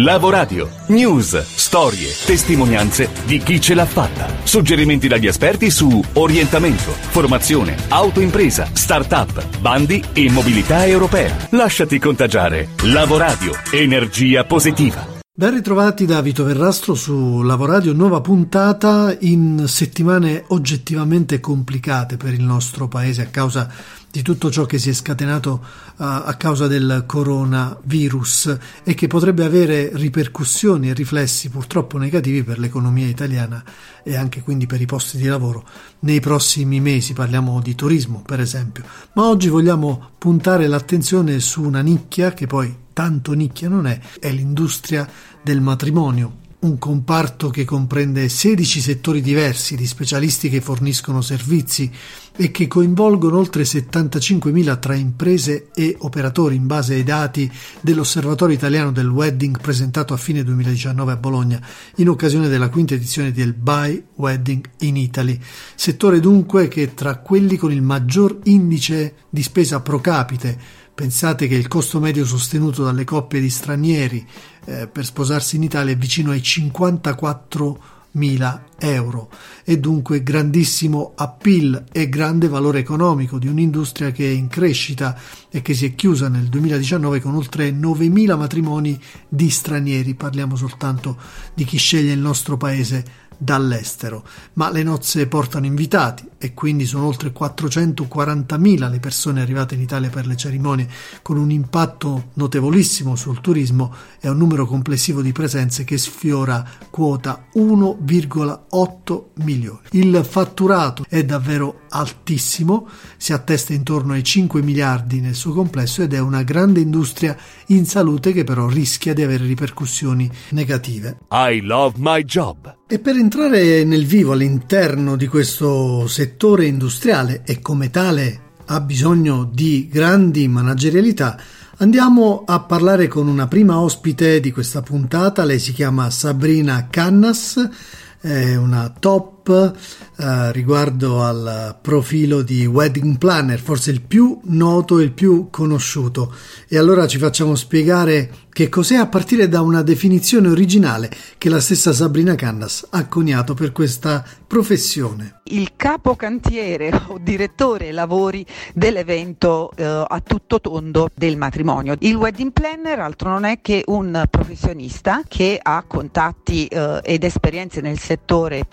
Lavoradio. News, storie, testimonianze di chi ce l'ha fatta. Suggerimenti dagli esperti su orientamento, formazione, autoimpresa, start-up, bandi e mobilità europea. Lasciati contagiare. Lavoradio. Energia positiva. Ben ritrovati da Vito Verrastro su Lavoradio, nuova puntata in settimane oggettivamente complicate per il nostro paese a causa di tutto ciò che si è scatenato uh, a causa del coronavirus e che potrebbe avere ripercussioni e riflessi purtroppo negativi per l'economia italiana e anche quindi per i posti di lavoro nei prossimi mesi. Parliamo di turismo, per esempio. Ma oggi vogliamo puntare l'attenzione su una nicchia che poi tanto nicchia non è, è l'industria del matrimonio un comparto che comprende 16 settori diversi di specialisti che forniscono servizi e che coinvolgono oltre 75.000 tra imprese e operatori in base ai dati dell'Osservatorio italiano del wedding presentato a fine 2019 a Bologna in occasione della quinta edizione del Buy Wedding in Italy. Settore dunque che tra quelli con il maggior indice di spesa pro capite Pensate che il costo medio sostenuto dalle coppie di stranieri eh, per sposarsi in Italia è vicino ai 54.000 euro e dunque grandissimo appeal e grande valore economico di un'industria che è in crescita e che si è chiusa nel 2019 con oltre 9.000 matrimoni di stranieri. Parliamo soltanto di chi sceglie il nostro paese dall'estero, ma le nozze portano invitati e quindi sono oltre 440.000 le persone arrivate in Italia per le cerimonie, con un impatto notevolissimo sul turismo e un numero complessivo di presenze che sfiora quota 1,8 milioni. Il fatturato è davvero altissimo, si attesta intorno ai 5 miliardi nel suo complesso ed è una grande industria in salute che però rischia di avere ripercussioni negative. I love my job. E per entrare nel vivo all'interno di questo settore industriale e come tale ha bisogno di grandi managerialità, andiamo a parlare con una prima ospite di questa puntata. Lei si chiama Sabrina Cannas, è una top eh, riguardo al profilo di wedding planner, forse il più noto e il più conosciuto. E allora ci facciamo spiegare che cos'è a partire da una definizione originale che la stessa Sabrina Cannas ha coniato per questa professione. Il capo cantiere o direttore lavori dell'evento eh, a tutto tondo del matrimonio. Il wedding planner altro non è che un professionista che ha contatti eh, ed esperienze nel settore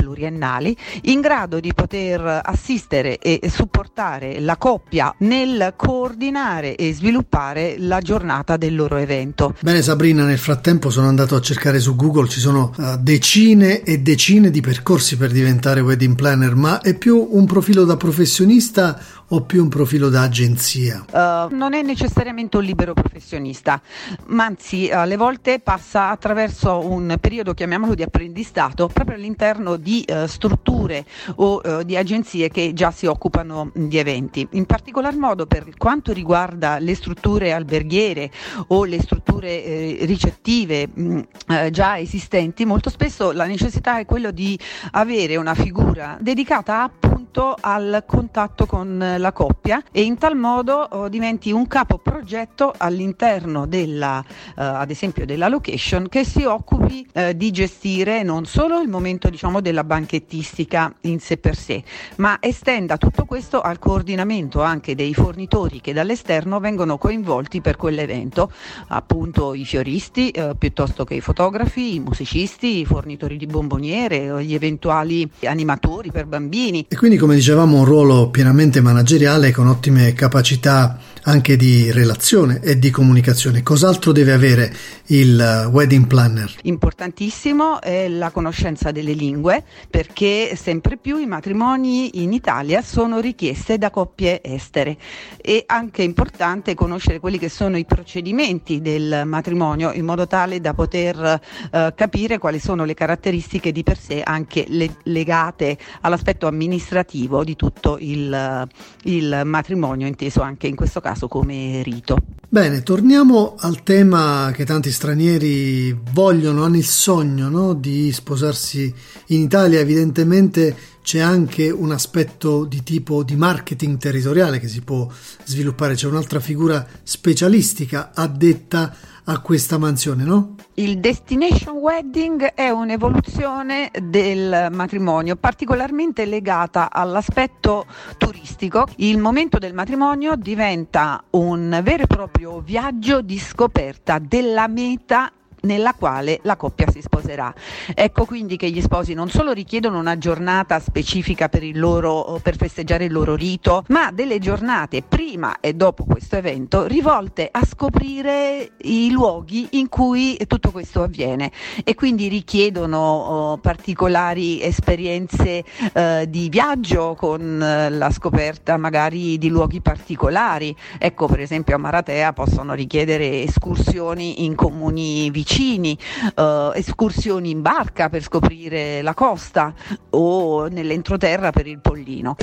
pluriennali in grado di poter assistere e supportare la coppia nel coordinare e sviluppare la giornata del loro evento. Bene, Sabrina, nel frattempo sono andato a cercare su Google, ci sono uh, decine e decine di percorsi per diventare wedding planner, ma è più un profilo da professionista o più un profilo da agenzia? Uh, non è necessariamente un libero professionista, ma anzi alle volte passa attraverso un periodo, chiamiamolo di apprendistato, proprio all'interno di uh, strutture o uh, di agenzie che già si occupano di eventi. In particolar modo per quanto riguarda le strutture alberghiere o le strutture eh, ricettive mh, mm, eh, già esistenti, molto spesso la necessità è quella di avere una figura dedicata appunto al contatto con la coppia e in tal modo oh, diventi un capo progetto all'interno della, eh, ad esempio della location che si occupi eh, di gestire non solo il momento diciamo della banchettistica in sé per sé, ma estenda tutto questo al coordinamento anche dei fornitori che dall'esterno vengono coinvolti per quell'evento, appunto i fioristi eh, piuttosto che i fotografi, i musicisti, i fornitori di bomboniere, gli eventuali animatori per bambini. E quindi come dicevamo un ruolo pienamente manageriale con ottime capacità anche di relazione e di comunicazione. Cos'altro deve avere il uh, wedding planner? Importantissimo è la conoscenza delle lingue perché sempre più i matrimoni in Italia sono richieste da coppie estere e anche importante conoscere quelli che sono i procedimenti del matrimonio in modo tale da poter uh, capire quali sono le caratteristiche di per sé anche le, legate all'aspetto amministrativo di tutto il, il matrimonio inteso anche in questo caso caso come rito. Bene, torniamo al tema che tanti stranieri vogliono, hanno il sogno no? di sposarsi in Italia. Evidentemente c'è anche un aspetto di tipo di marketing territoriale che si può sviluppare, c'è un'altra figura specialistica addetta a questa mansione, no? Il destination wedding è un'evoluzione del matrimonio particolarmente legata all'aspetto turistico. Il momento del matrimonio diventa un vero e proprio viaggio di scoperta della meta nella quale la coppia si sposerà. Ecco quindi che gli sposi non solo richiedono una giornata specifica per, loro, per festeggiare il loro rito, ma delle giornate prima e dopo questo evento rivolte a scoprire i luoghi in cui tutto questo avviene e quindi richiedono oh, particolari esperienze eh, di viaggio con eh, la scoperta magari di luoghi particolari. Ecco per esempio a Maratea possono richiedere escursioni in comuni vicini vicini, eh, escursioni in barca per scoprire la costa o nell'entroterra per il pollino.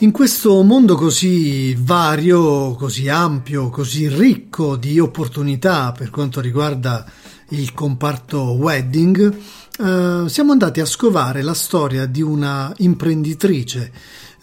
In questo mondo così vario, così ampio, così ricco di opportunità per quanto riguarda il comparto wedding, eh, siamo andati a scovare la storia di una imprenditrice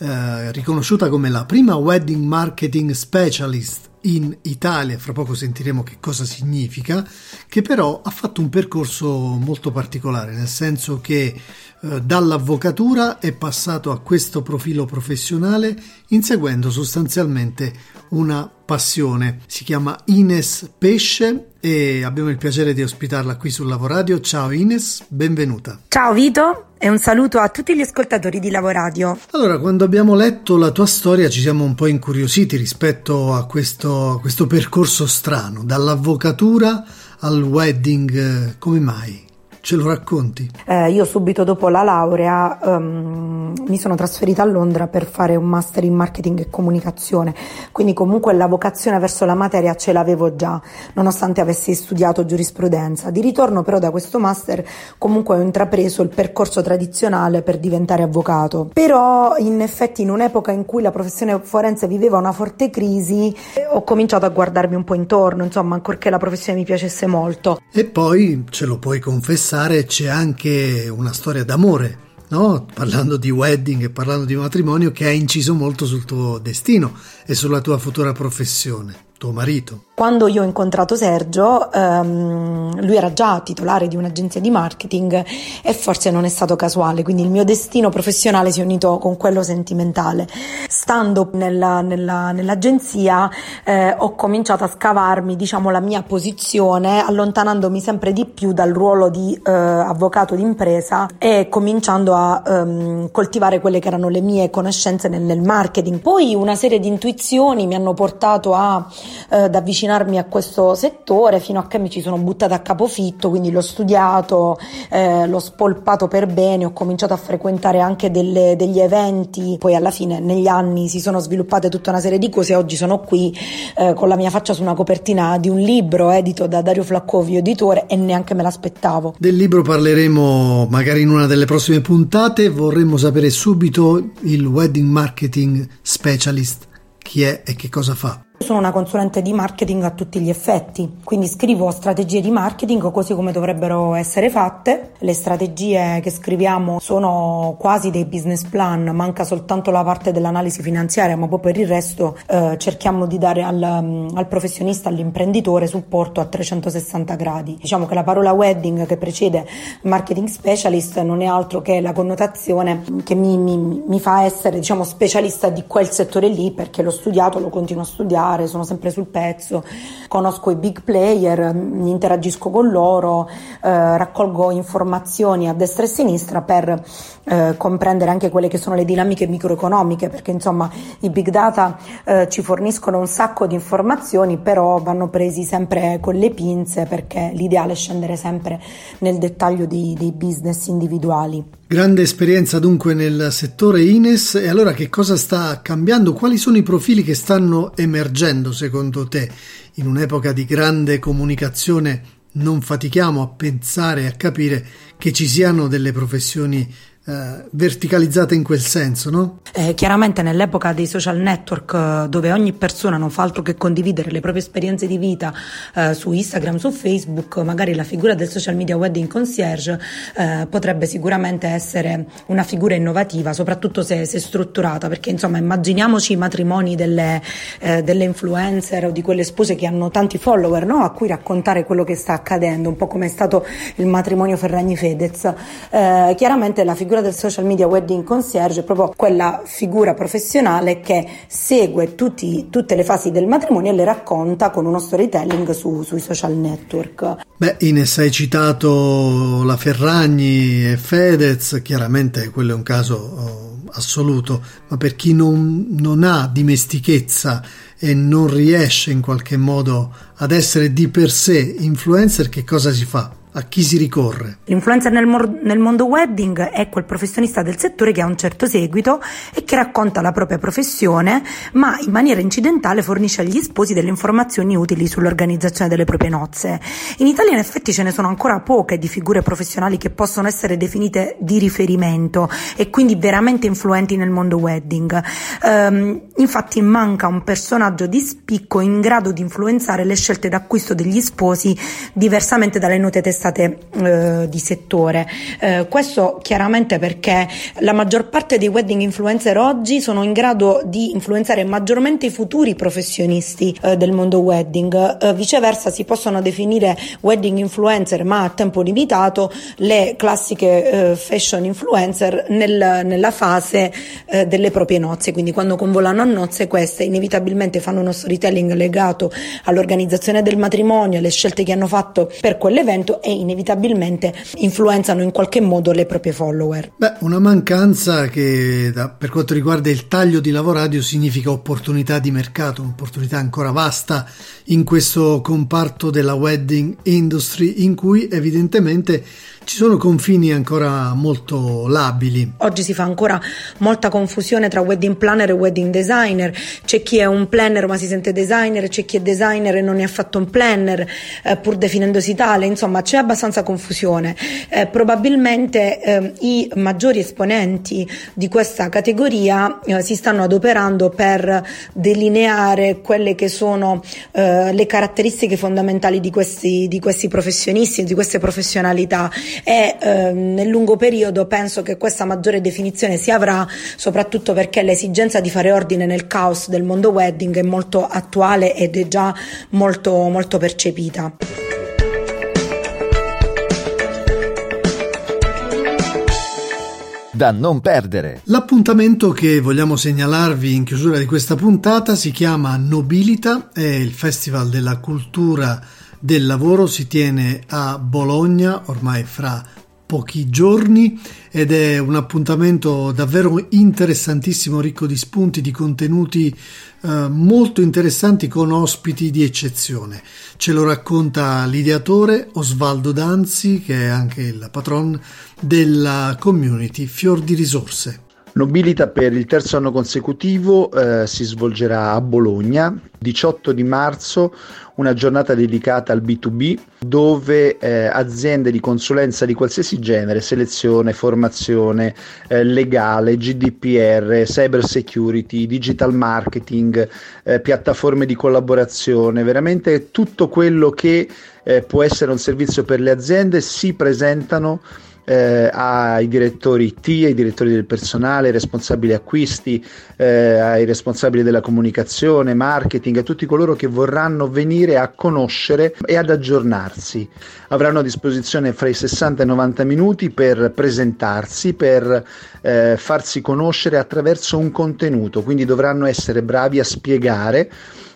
eh, riconosciuta come la prima wedding marketing specialist in Italia, fra poco sentiremo che cosa significa, che però ha fatto un percorso molto particolare, nel senso che eh, dall'avvocatura è passato a questo profilo professionale inseguendo sostanzialmente una passione. Si chiama Ines Pesce e abbiamo il piacere di ospitarla qui sul Lavoradio. Ciao Ines, benvenuta. Ciao Vito e un saluto a tutti gli ascoltatori di Lavoradio. Allora, quando abbiamo letto la tua storia ci siamo un po' incuriositi rispetto a questo, questo percorso strano, dall'avvocatura al wedding, come mai? Ce lo racconti? Eh, io subito dopo la laurea um, mi sono trasferita a Londra per fare un master in marketing e comunicazione, quindi comunque la vocazione verso la materia ce l'avevo già, nonostante avessi studiato giurisprudenza. Di ritorno però da questo master comunque ho intrapreso il percorso tradizionale per diventare avvocato. Però in effetti in un'epoca in cui la professione forense viveva una forte crisi ho cominciato a guardarmi un po' intorno, insomma, ancorché la professione mi piacesse molto. E poi ce lo puoi confessare pensare c'è anche una storia d'amore, no? parlando di wedding e parlando di matrimonio, che ha inciso molto sul tuo destino e sulla tua futura professione tuo marito. Quando io ho incontrato Sergio, ehm, lui era già titolare di un'agenzia di marketing e forse non è stato casuale, quindi il mio destino professionale si è unito con quello sentimentale. Stando nella, nella, nell'agenzia eh, ho cominciato a scavarmi diciamo, la mia posizione, allontanandomi sempre di più dal ruolo di eh, avvocato d'impresa e cominciando a ehm, coltivare quelle che erano le mie conoscenze nel, nel marketing. Poi una serie di intuizioni mi hanno portato a eh, ad avvicinarmi a questo settore fino a che mi ci sono buttata a capofitto, quindi l'ho studiato, eh, l'ho spolpato per bene, ho cominciato a frequentare anche delle, degli eventi, poi alla fine negli anni si sono sviluppate tutta una serie di cose, oggi sono qui eh, con la mia faccia su una copertina di un libro edito da Dario Flaccovio, editore, e neanche me l'aspettavo. Del libro parleremo magari in una delle prossime puntate, vorremmo sapere subito il wedding marketing specialist chi è e che cosa fa. Sono una consulente di marketing a tutti gli effetti, quindi scrivo strategie di marketing così come dovrebbero essere fatte. Le strategie che scriviamo sono quasi dei business plan, manca soltanto la parte dell'analisi finanziaria, ma poi per il resto eh, cerchiamo di dare al, al, professionista, all'imprenditore supporto a 360 gradi. Diciamo che la parola wedding che precede marketing specialist non è altro che la connotazione che mi, mi, mi fa essere diciamo, specialista di quel settore lì perché l'ho studiato, lo continuo a studiare fare, sono sempre sul pezzo, conosco i big player, interagisco con loro, eh, raccolgo informazioni a destra e a sinistra per eh, comprendere anche quelle che sono le dinamiche microeconomiche, perché insomma i big data eh, ci forniscono un sacco di informazioni, però vanno presi sempre con le pinze perché l'ideale è scendere sempre nel dettaglio dei, dei business individuali. Grande esperienza dunque nel settore Ines e allora che cosa sta cambiando? Quali sono i profili che stanno emergendo secondo te? In un'epoca di grande comunicazione non fatichiamo a pensare e a capire che ci siano delle professioni eh, verticalizzata in quel senso, no? Eh, chiaramente nell'epoca dei social network eh, dove ogni persona non fa altro che condividere le proprie esperienze di vita eh, su Instagram, su Facebook, magari la figura del social media wedding concierge eh, potrebbe sicuramente essere una figura innovativa, soprattutto se, se strutturata, perché insomma immaginiamoci i matrimoni delle, eh, delle, influencer o di quelle spose che hanno tanti follower, no? a cui raccontare quello che sta accadendo, un po' come è stato il matrimonio Ferragni-Fedez. chiaramente la figura figura del social media wedding concierge è proprio quella figura professionale che segue tutti, tutte le fasi del matrimonio e le racconta con uno storytelling su, sui social network. Beh, Ines, hai citato la Ferragni e Fedez, chiaramente quello è un caso oh, assoluto, ma per chi non, non ha dimestichezza e non riesce in qualche modo ad essere di per sé influencer, che cosa si fa? A chi si ricorre? L'influencer nel, mor- nel, mondo wedding è quel professionista del settore che ha un certo seguito e che racconta la propria professione, ma in maniera incidentale fornisce agli sposi delle informazioni utili sull'organizzazione delle proprie nozze. In Italia in effetti ce ne sono ancora poche di figure professionali che possono essere definite di riferimento e quindi veramente influenti nel mondo wedding. Um, infatti manca un personaggio di spicco in grado di influenzare le scelte d'acquisto degli sposi diversamente dalle note testate testate eh, di settore. Eh, questo chiaramente perché la maggior parte dei wedding influencer oggi sono in grado di influenzare maggiormente i futuri professionisti eh, del mondo wedding. Eh, viceversa si possono definire wedding influencer ma a tempo limitato le classiche eh, fashion influencer nel, nella fase eh, delle proprie nozze, quindi quando convolano a nozze queste inevitabilmente fanno uno storytelling legato all'organizzazione del matrimonio, alle scelte che hanno fatto per quell'evento e inevitabilmente influenzano in qualche modo le proprie follower. Beh, una mancanza che da, per quanto riguarda il taglio di lavoradio significa opportunità di mercato, un'opportunità ancora vasta in questo comparto della wedding industry in cui evidentemente ci sono confini ancora molto labili. Oggi si fa ancora molta confusione tra wedding planner e wedding designer. C'è chi è un planner ma si sente designer, c'è chi è designer e non è affatto un planner, eh, pur definendosi tale. Insomma, c'è abbastanza confusione. Eh, probabilmente eh, i maggiori esponenti di questa categoria eh, si stanno adoperando per delineare quelle che sono eh, le caratteristiche fondamentali di questi, di questi professionisti, di queste professionalità e eh, nel lungo periodo penso che questa maggiore definizione si avrà soprattutto perché l'esigenza di fare ordine nel caos del mondo wedding è molto attuale ed è già molto, molto percepita. da non perdere. L'appuntamento che vogliamo segnalarvi in chiusura di questa puntata si chiama Nobilita, è il Festival della Cultura del lavoro si tiene a Bologna ormai fra pochi giorni ed è un appuntamento davvero interessantissimo, ricco di spunti, di contenuti eh, molto interessanti con ospiti di eccezione. Ce lo racconta l'ideatore Osvaldo Danzi, che è anche il patron della community Fior di Risorse. Nobilita per il terzo anno consecutivo eh, si svolgerà a Bologna, 18 di marzo, una giornata dedicata al B2B dove eh, aziende di consulenza di qualsiasi genere, selezione, formazione, eh, legale, GDPR, cyber security, digital marketing, eh, piattaforme di collaborazione, veramente tutto quello che eh, può essere un servizio per le aziende si presentano eh, ai direttori IT, ai direttori del personale, ai responsabili acquisti, eh, ai responsabili della comunicazione, marketing, a tutti coloro che vorranno venire a conoscere e ad aggiornarsi. Avranno a disposizione fra i 60 e i 90 minuti per presentarsi, per eh, farsi conoscere attraverso un contenuto, quindi dovranno essere bravi a spiegare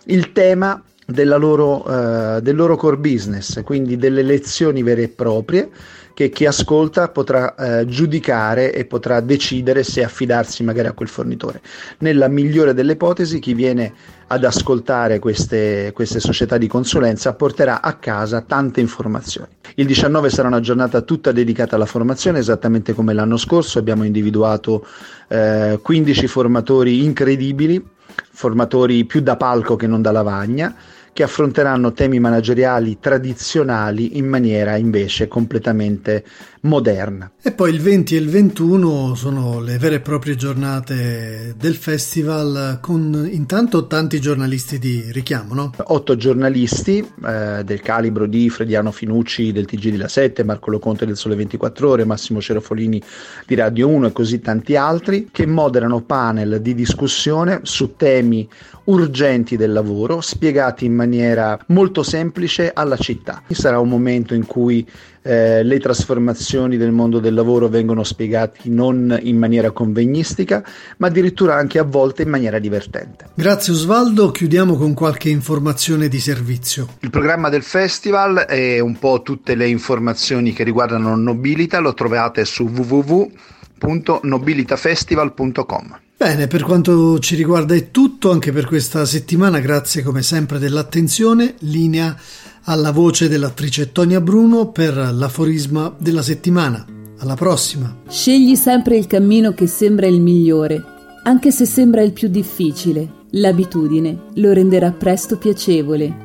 il tema loro, uh, del loro core business, quindi delle lezioni vere e proprie che chi ascolta potrà eh, giudicare e potrà decidere se affidarsi magari a quel fornitore. Nella migliore delle ipotesi, chi viene ad ascoltare queste, queste società di consulenza porterà a casa tante informazioni. Il 19 sarà una giornata tutta dedicata alla formazione, esattamente come l'anno scorso abbiamo individuato eh, 15 formatori incredibili formatori più da palco che non da lavagna, che affronteranno temi manageriali tradizionali in maniera invece completamente moderna. E poi il 20 e il 21 sono le vere e proprie giornate del festival con intanto tanti giornalisti di richiamo, no? Otto giornalisti eh, del calibro di Frediano Finucci del TG di La 7, Marco Loconte del Sole 24 Ore, Massimo Cerofolini di Radio 1 e così tanti altri che moderano panel di discussione su temi urgenti del lavoro spiegati in maniera molto semplice alla città. Sarà un momento in cui eh, le trasformazioni del mondo del lavoro vengono spiegate non in maniera convegnistica, ma addirittura anche a volte in maniera divertente. Grazie Osvaldo, chiudiamo con qualche informazione di servizio. Il programma del festival e un po' tutte le informazioni che riguardano Nobilita lo trovate su www.nobilitafestival.com. Bene, per quanto ci riguarda è tutto anche per questa settimana, grazie come sempre dell'attenzione, linea alla voce dell'attrice Tonia Bruno per l'aforisma della settimana. Alla prossima! Scegli sempre il cammino che sembra il migliore, anche se sembra il più difficile. L'abitudine lo renderà presto piacevole.